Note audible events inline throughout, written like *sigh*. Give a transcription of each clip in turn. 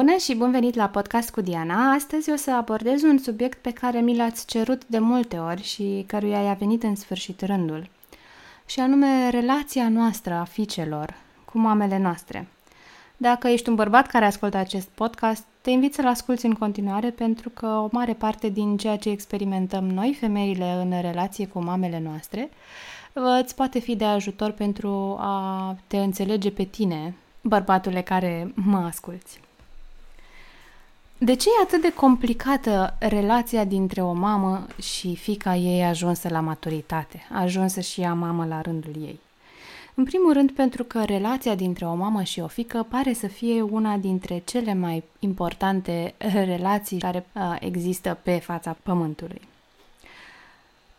Bună și bun venit la podcast cu Diana. Astăzi o să abordez un subiect pe care mi l-ați cerut de multe ori și căruia i-a venit în sfârșit rândul. Și anume relația noastră a fiicelor cu mamele noastre. Dacă ești un bărbat care ascultă acest podcast, te invit să-l asculți în continuare pentru că o mare parte din ceea ce experimentăm noi, femeile, în relație cu mamele noastre, îți poate fi de ajutor pentru a te înțelege pe tine, bărbatule care mă asculți. De ce e atât de complicată relația dintre o mamă și fica ei ajunsă la maturitate, ajunsă și ea mamă la rândul ei? În primul rând pentru că relația dintre o mamă și o fică pare să fie una dintre cele mai importante relații care uh, există pe fața pământului.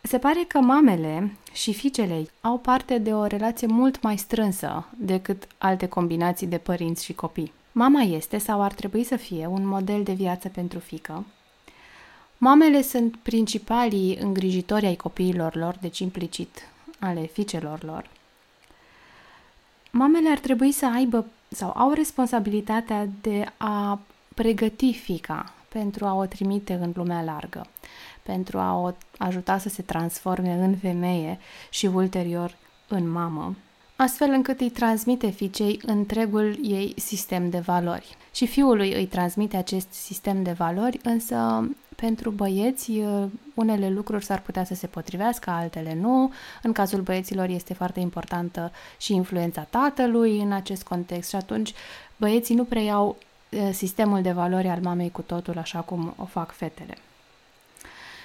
Se pare că mamele și fiicele au parte de o relație mult mai strânsă decât alte combinații de părinți și copii. Mama este sau ar trebui să fie un model de viață pentru fică. Mamele sunt principalii îngrijitori ai copiilor lor, deci implicit ale fiicelor lor. Mamele ar trebui să aibă sau au responsabilitatea de a pregăti fica pentru a o trimite în lumea largă, pentru a o ajuta să se transforme în femeie și ulterior în mamă, astfel încât îi transmite fiicei întregul ei sistem de valori. Și fiului îi transmite acest sistem de valori, însă pentru băieți unele lucruri s-ar putea să se potrivească, altele nu. În cazul băieților este foarte importantă și influența tatălui în acest context și atunci băieții nu preiau sistemul de valori al mamei cu totul așa cum o fac fetele.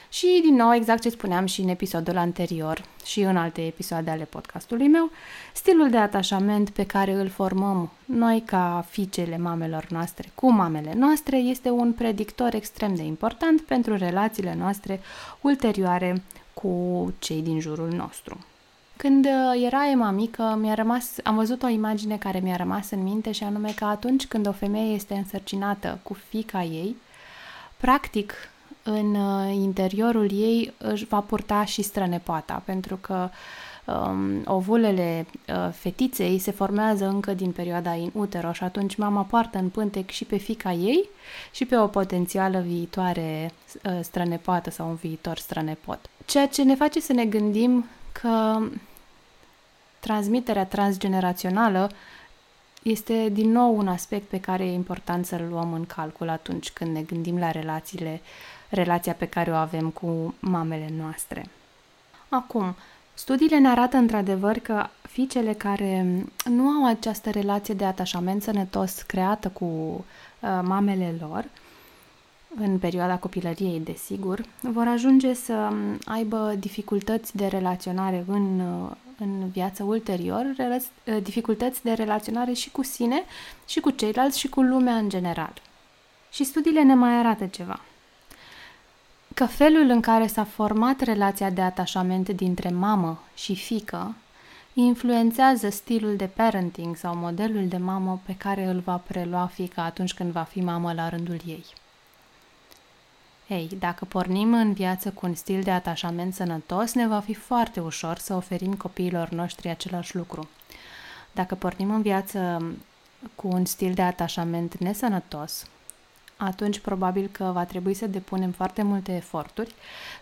Și, din nou, exact ce spuneam și în episodul anterior și în alte episoade ale podcastului meu, stilul de atașament pe care îl formăm noi ca fiicele mamelor noastre cu mamele noastre este un predictor extrem de important pentru relațiile noastre ulterioare cu cei din jurul nostru. Când uh, era Emma mică, mi-a rămas, am văzut o imagine care mi-a rămas în minte și anume că atunci când o femeie este însărcinată cu fica ei, practic în uh, interiorul ei își va purta și strănepoata, pentru că um, ovulele uh, fetiței se formează încă din perioada in utero și atunci mama poartă în pântec și pe fica ei și pe o potențială viitoare uh, strănepoată sau un viitor strănepot. Ceea ce ne face să ne gândim că transmiterea transgenerațională este din nou un aspect pe care e important să-l luăm în calcul atunci când ne gândim la relațiile uh, relația pe care o avem cu mamele noastre. Acum, studiile ne arată într-adevăr că fiicele care nu au această relație de atașament sănătos creată cu uh, mamele lor, în perioada copilăriei, desigur, vor ajunge să aibă dificultăți de relaționare în, uh, în viața ulterior, uh, dificultăți de relaționare și cu sine, și cu ceilalți, și cu lumea în general. Și studiile ne mai arată ceva că felul în care s-a format relația de atașament dintre mamă și fică influențează stilul de parenting sau modelul de mamă pe care îl va prelua fica atunci când va fi mamă la rândul ei. Ei, dacă pornim în viață cu un stil de atașament sănătos, ne va fi foarte ușor să oferim copiilor noștri același lucru. Dacă pornim în viață cu un stil de atașament nesănătos, atunci probabil că va trebui să depunem foarte multe eforturi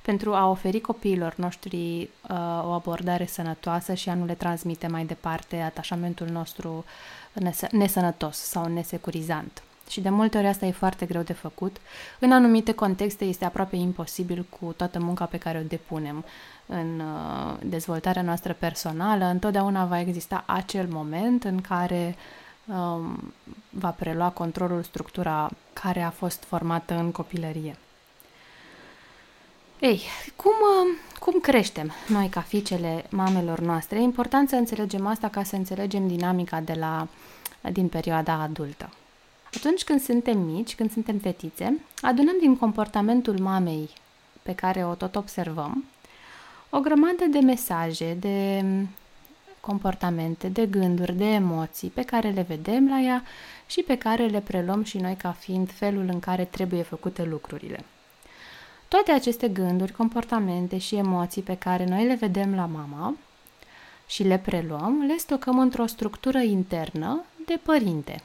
pentru a oferi copiilor noștri uh, o abordare sănătoasă și a nu le transmite mai departe atașamentul nostru nesănătos sau nesecurizant. Și de multe ori asta e foarte greu de făcut. În anumite contexte este aproape imposibil cu toată munca pe care o depunem în uh, dezvoltarea noastră personală. Întotdeauna va exista acel moment în care uh, um, va prelua controlul structura care a fost formată în copilărie. Ei, cum, um, cum creștem noi ca fiicele mamelor noastre? E important să înțelegem asta ca să înțelegem dinamica de la, din perioada adultă. Atunci când suntem mici, când suntem fetițe, adunăm din comportamentul mamei pe care o tot observăm o grămadă de mesaje, de comportamente, de gânduri, de emoții pe care le vedem la ea și pe care le preluăm și noi ca fiind felul în care trebuie făcute lucrurile. Toate aceste gânduri, comportamente și emoții pe care noi le vedem la mama și le preluăm, le stocăm într-o structură internă de părinte.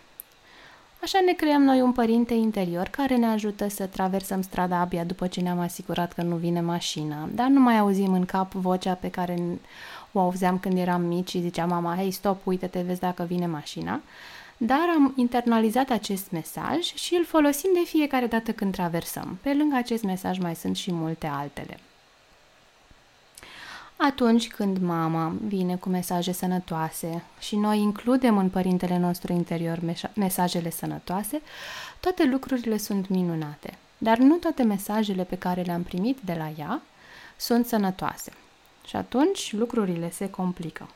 Așa ne creăm noi un părinte interior care ne ajută să traversăm strada abia după ce ne-am asigurat că nu vine mașina, dar nu mai auzim în cap vocea pe care o auzeam când eram mici și zicea mama, hei, stop, uite-te, vezi dacă vine mașina. Dar am internalizat acest mesaj și îl folosim de fiecare dată când traversăm. Pe lângă acest mesaj mai sunt și multe altele. Atunci când mama vine cu mesaje sănătoase și noi includem în părintele nostru interior mesajele sănătoase, toate lucrurile sunt minunate. Dar nu toate mesajele pe care le-am primit de la ea sunt sănătoase. Și atunci lucrurile se complică.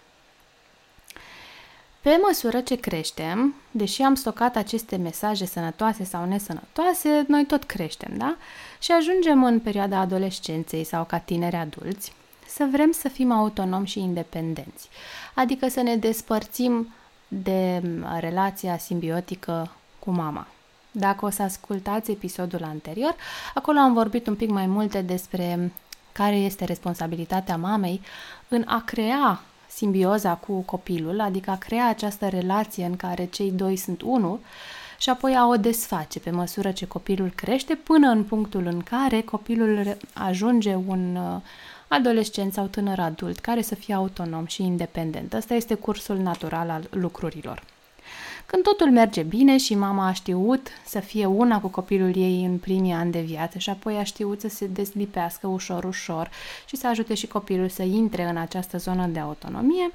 Pe măsură ce creștem, deși am stocat aceste mesaje sănătoase sau nesănătoase, noi tot creștem, da? Și ajungem în perioada adolescenței sau ca tineri adulți să vrem să fim autonomi și independenți, adică să ne despărțim de relația simbiotică cu mama. Dacă o să ascultați episodul anterior, acolo am vorbit un pic mai multe despre care este responsabilitatea mamei în a crea simbioza cu copilul, adică a crea această relație în care cei doi sunt unul și apoi a o desface pe măsură ce copilul crește până în punctul în care copilul ajunge un uh, adolescent sau tânăr adult care să fie autonom și independent. Ăsta este cursul natural al lucrurilor. Când totul merge bine și mama a știut să fie una cu copilul ei în primii ani de viață și apoi a știut să se deslipească ușor, ușor și să ajute și copilul să intre în această zonă de autonomie,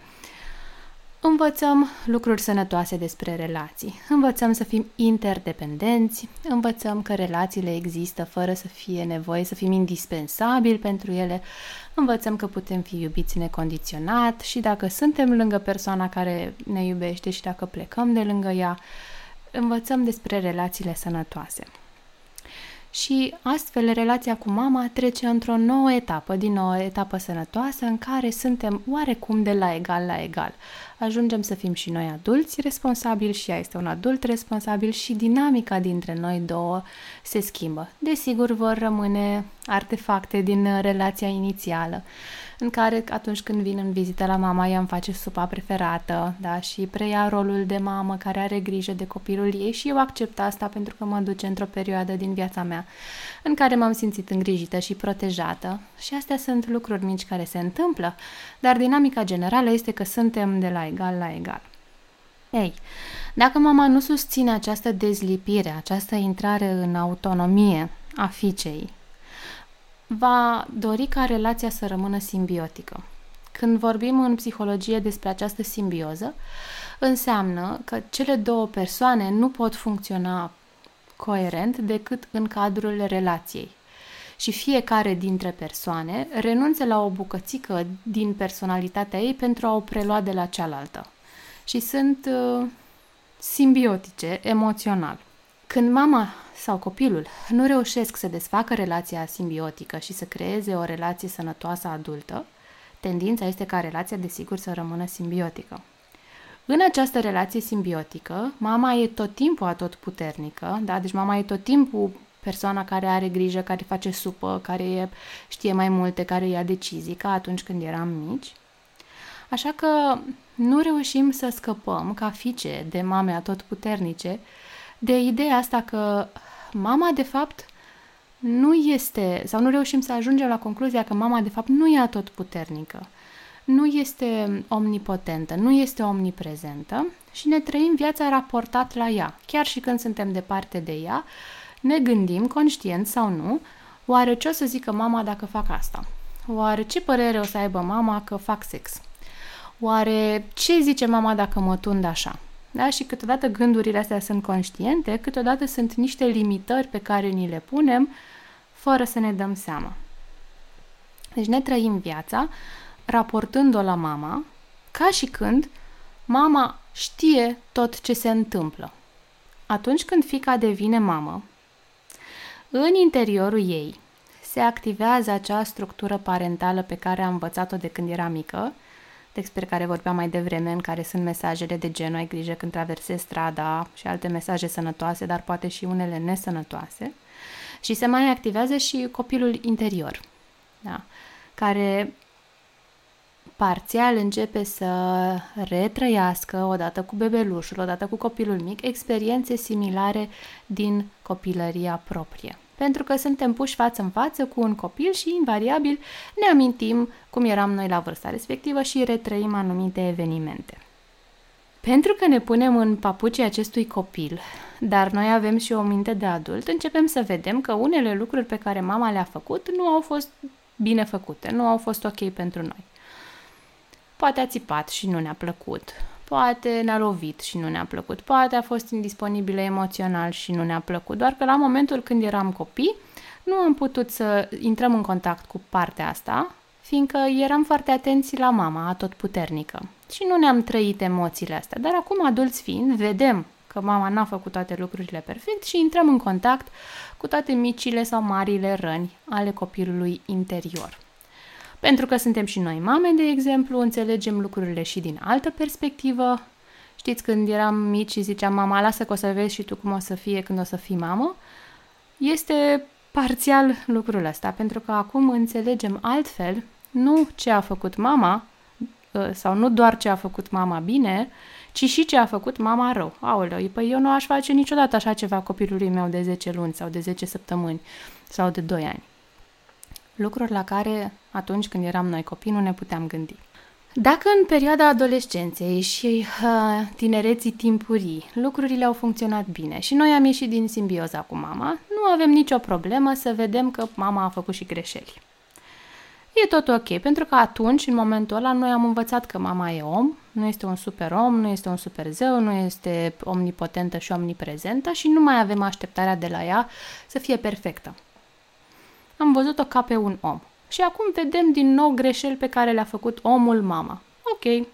Învățăm lucruri sănătoase despre relații. Învățăm să fim interdependenți, învățăm că relațiile există fără să fie nevoie să fim indispensabili pentru ele, învățăm că putem fi iubiți necondiționat și dacă suntem lângă persoana care ne iubește și dacă plecăm de lângă ea, învățăm despre relațiile sănătoase și astfel relația cu mama trece într-o nouă etapă, din nou o etapă sănătoasă în care suntem oarecum de la egal la egal. Ajungem să fim și noi adulți responsabili și ea este un adult responsabil și dinamica dintre noi două se schimbă. Desigur vor rămâne artefacte din relația inițială în care atunci când vin în vizită la mama ea îmi face supa preferată, da, și preia rolul de mamă care are grijă de copilul ei și eu accept asta pentru că mă duce într-o perioadă din viața mea în care m-am simțit îngrijită și protejată și astea sunt lucruri mici care se întâmplă, dar dinamica generală este că suntem de la egal la egal. Ei, dacă mama nu susține această dezlipire, această intrare în autonomie a fiicei, va dori ca relația să rămână simbiotică. Când vorbim în psihologie despre această simbioză, înseamnă că cele două persoane nu pot funcționa coerent decât în cadrul relației. Și fiecare dintre persoane renunțe la o bucățică din personalitatea ei pentru a o prelua de la cealaltă. Și sunt uh, simbiotice emoțional. Când mama sau copilul nu reușesc să desfacă relația simbiotică și să creeze o relație sănătoasă adultă, tendința este ca relația, desigur, să rămână simbiotică. În această relație simbiotică, mama e tot timpul atot puternică, da? deci mama e tot timpul persoana care are grijă, care face supă, care știe mai multe, care ia decizii, ca atunci când eram mici. Așa că nu reușim să scăpăm ca fiice de mame atot puternice de ideea asta că mama, de fapt, nu este, sau nu reușim să ajungem la concluzia că mama, de fapt, nu e tot puternică, nu este omnipotentă, nu este omniprezentă și ne trăim viața raportat la ea. Chiar și când suntem departe de ea, ne gândim, conștient sau nu, oare ce o să zică mama dacă fac asta? Oare ce părere o să aibă mama că fac sex? Oare ce zice mama dacă mă tund așa? Da? Și câteodată gândurile astea sunt conștiente, câteodată sunt niște limitări pe care ni le punem fără să ne dăm seama. Deci ne trăim viața raportând-o la mama ca și când mama știe tot ce se întâmplă. Atunci când fica devine mamă, în interiorul ei se activează acea structură parentală pe care a învățat-o de când era mică, despre care vorbeam mai devreme, în care sunt mesajele de genul ai grijă când traversezi strada și alte mesaje sănătoase, dar poate și unele nesănătoase. Și se mai activează și copilul interior, da? care parțial începe să retrăiască, odată cu bebelușul, odată cu copilul mic, experiențe similare din copilăria proprie. Pentru că suntem puși față în față cu un copil și, invariabil, ne amintim cum eram noi la vârsta respectivă și retrăim anumite evenimente. Pentru că ne punem în papucii acestui copil, dar noi avem și o minte de adult, începem să vedem că unele lucruri pe care mama le-a făcut nu au fost bine făcute, nu au fost ok pentru noi. Poate a țipat și nu ne-a plăcut, poate ne-a lovit și nu ne-a plăcut, poate a fost indisponibilă emoțional și nu ne-a plăcut, doar că la momentul când eram copii, nu am putut să intrăm în contact cu partea asta, fiindcă eram foarte atenți la mama, tot puternică. Și nu ne-am trăit emoțiile astea, dar acum, adulți fiind, vedem că mama n-a făcut toate lucrurile perfect și intrăm în contact cu toate micile sau marile răni ale copilului interior. Pentru că suntem și noi mame, de exemplu, înțelegem lucrurile și din altă perspectivă. Știți, când eram mici și ziceam, mama, lasă că o să vezi și tu cum o să fie când o să fii mamă, este parțial lucrul ăsta, pentru că acum înțelegem altfel nu ce a făcut mama, ă, sau nu doar ce a făcut mama bine, ci și ce a făcut mama rău. Aoleu, păi eu nu aș face niciodată așa ceva copilului meu de 10 luni sau de 10 săptămâni sau de 2 ani. Lucruri la care atunci când eram noi copii nu ne puteam gândi. Dacă în perioada adolescenței și uh, tinereții timpurii lucrurile au funcționat bine și noi am ieșit din simbioza cu mama, nu avem nicio problemă să vedem că mama a făcut și greșeli. E tot ok, pentru că atunci, în momentul ăla, noi am învățat că mama e om, nu este un super om, nu este un super zeu, nu este omnipotentă și omniprezentă și nu mai avem așteptarea de la ea să fie perfectă. Am văzut-o ca pe un om. Și acum vedem din nou greșeli pe care le-a făcut omul mama. Ok,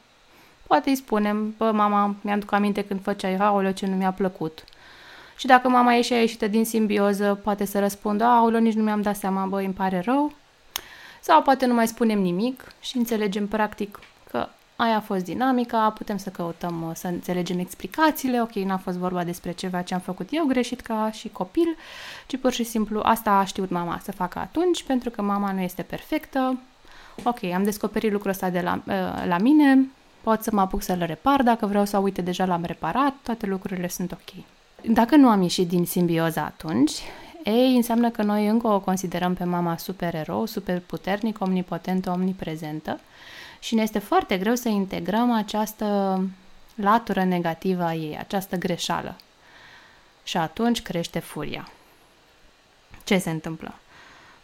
poate îi spunem, bă, mama, mi-am duc aminte când făceai, aoleo, ce nu mi-a plăcut. Și dacă mama e și a ieșită din simbioză, poate să răspundă, aoleo, nici nu mi-am dat seama, bă, îmi pare rău. Sau poate nu mai spunem nimic și înțelegem practic că aia a fost dinamica, putem să căutăm, să înțelegem explicațiile, ok, n-a fost vorba despre ceva ce am făcut eu greșit ca și copil, ci pur și simplu asta a știut mama să facă atunci, pentru că mama nu este perfectă, ok, am descoperit lucrul ăsta de la, uh, la mine, pot să mă apuc să-l repar, dacă vreau să uite, deja l-am reparat, toate lucrurile sunt ok. Dacă nu am ieșit din simbioză atunci, ei, înseamnă că noi încă o considerăm pe mama super erou, super puternic, omnipotentă, omniprezentă și ne este foarte greu să integrăm această latură negativă a ei, această greșeală. Și atunci crește furia. Ce se întâmplă?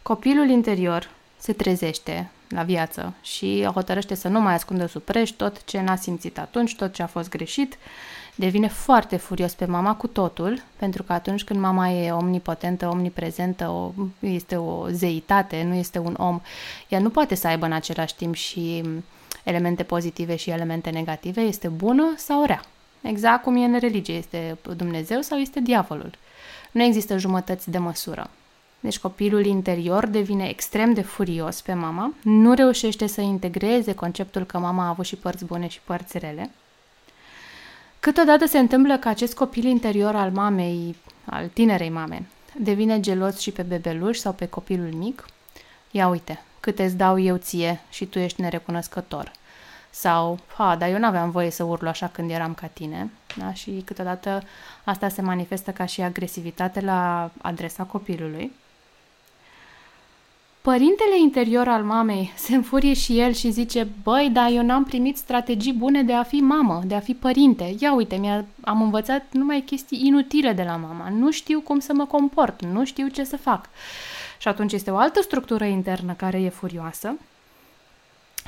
Copilul interior se trezește la viață și hotărăște să nu mai ascundă sub preș tot ce n-a simțit atunci, tot ce a fost greșit devine foarte furios pe mama cu totul, pentru că atunci când mama e omnipotentă, omniprezentă, o, este o zeitate, nu este un om, ea nu poate să aibă în același timp și elemente pozitive și elemente negative, este bună sau rea. Exact cum e în religie, este Dumnezeu sau este diavolul. Nu există jumătăți de măsură. Deci copilul interior devine extrem de furios pe mama, nu reușește să integreze conceptul că mama a avut și părți bune și părți rele Câteodată se întâmplă că acest copil interior al mamei, al tinerei mame, devine gelos și pe bebeluș sau pe copilul mic. Ia uite, cât îți dau eu ție și tu ești nerecunoscător. Sau, ha, dar eu nu aveam voie să urlu așa când eram ca tine. Da? Și câteodată asta se manifestă ca și agresivitate la adresa copilului. Părintele interior al mamei se înfurie și el și zice, băi, dar eu n-am primit strategii bune de a fi mamă, de a fi părinte. Ia uite, mi am învățat numai chestii inutile de la mama. Nu știu cum să mă comport, nu știu ce să fac. Și atunci este o altă structură internă care e furioasă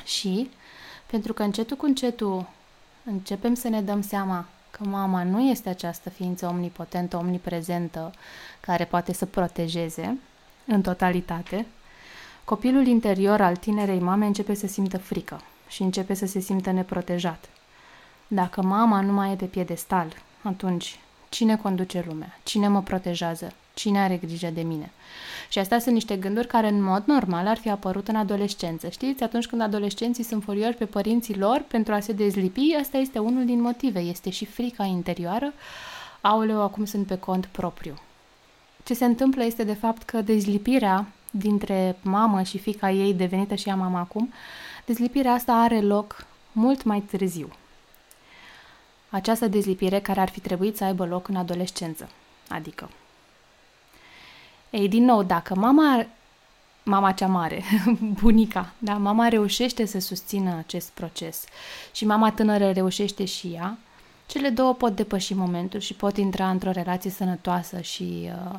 și pentru că încetul cu încetul începem să ne dăm seama că mama nu este această ființă omnipotentă, omniprezentă, care poate să protejeze în totalitate, Copilul interior al tinerei mame începe să simtă frică și începe să se simtă neprotejat. Dacă mama nu mai e pe piedestal, atunci cine conduce lumea? Cine mă protejează? Cine are grijă de mine? Și astea sunt niște gânduri care în mod normal ar fi apărut în adolescență. Știți, atunci când adolescenții sunt furioși pe părinții lor pentru a se dezlipi, asta este unul din motive. Este și frica interioară. Aoleu, acum sunt pe cont propriu. Ce se întâmplă este de fapt că dezlipirea dintre mamă și fica ei, devenită și ea mamă acum, dezlipirea asta are loc mult mai târziu. Această dezlipire care ar fi trebuit să aibă loc în adolescență, adică. Ei, din nou, dacă mama, mama cea mare, *laughs* bunica, da, mama reușește să susțină acest proces și mama tânără reușește și ea, cele două pot depăși momentul și pot intra într-o relație sănătoasă și uh,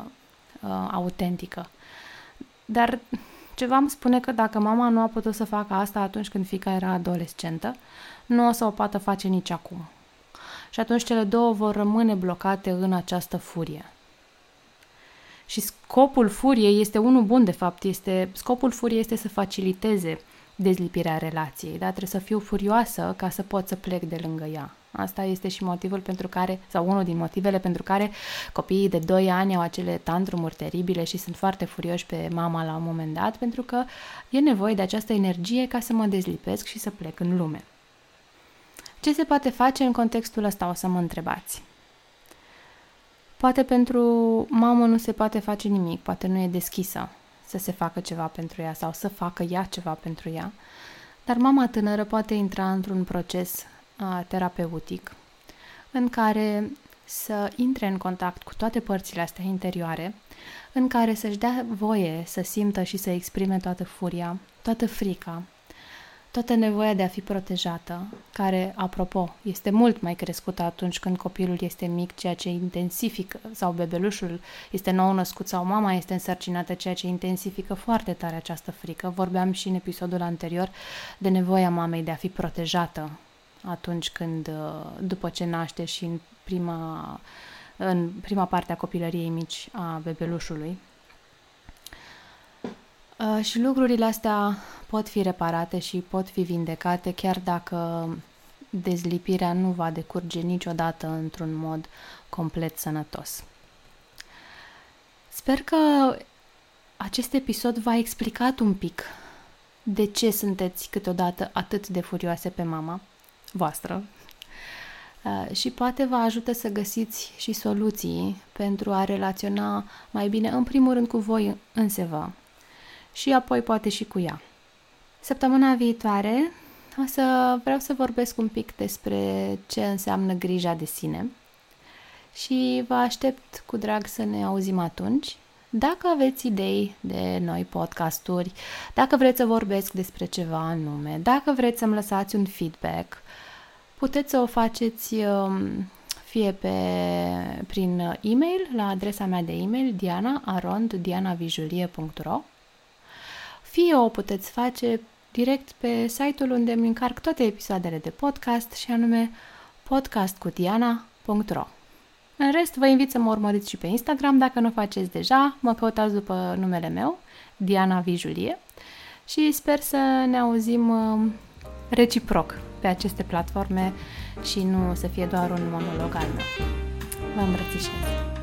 uh, autentică. Dar ceva îmi spune că dacă mama nu a putut să facă asta atunci când fica era adolescentă, nu o să o poată face nici acum. Și atunci cele două vor rămâne blocate în această furie. Și scopul furiei este unul bun, de fapt. Este, scopul furiei este să faciliteze dezlipirea relației, da? Trebuie să fiu furioasă ca să pot să plec de lângă ea. Asta este și motivul pentru care, sau unul din motivele pentru care copiii de 2 ani au acele tantrumuri teribile și sunt foarte furioși pe mama la un moment dat, pentru că e nevoie de această energie ca să mă dezlipesc și să plec în lume. Ce se poate face în contextul ăsta, o să mă întrebați. Poate pentru mamă nu se poate face nimic, poate nu e deschisă să se facă ceva pentru ea sau să facă ea ceva pentru ea, dar mama tânără poate intra într-un proces uh, terapeutic în care să intre în contact cu toate părțile astea interioare, în care să-și dea voie să simtă și să exprime toată furia, toată frica, toată nevoia de a fi protejată, care, apropo, este mult mai crescută atunci când copilul este mic, ceea ce intensifică, sau bebelușul este nou născut sau mama este însărcinată, ceea ce intensifică foarte tare această frică. Vorbeam și în episodul anterior de nevoia mamei de a fi protejată atunci când, uh, după ce naște și în prima, în prima parte a copilăriei mici a bebelușului. Uh, și lucrurile astea pot fi reparate și pot fi vindecate chiar dacă dezlipirea nu va decurge niciodată într-un mod complet sănătos. Sper că acest episod v-a explicat un pic de ce sunteți câteodată atât de furioase pe mama voastră uh, și poate vă ajută să găsiți și soluții pentru a relaționa mai bine, în primul rând, cu voi însevă și apoi poate și cu ea. Săptămâna viitoare o să vreau să vorbesc un pic despre ce înseamnă grija de sine și vă aștept cu drag să ne auzim atunci. Dacă aveți idei de noi podcasturi, dacă vreți să vorbesc despre ceva anume, dacă vreți să-mi lăsați un feedback, puteți să o faceți um, fie pe, prin e-mail la adresa mea de e-mail diana.arond.dianavijulie.ro fie o puteți face direct pe site-ul unde îmi încarc toate episoadele de podcast și anume podcastcutiana.ro În rest, vă invit să mă urmăriți și pe Instagram dacă nu o faceți deja, mă căutați după numele meu, Diana Vijulie și sper să ne auzim uh, reciproc pe aceste platforme și nu să fie doar un monolog al meu. Vă îmbrățișez!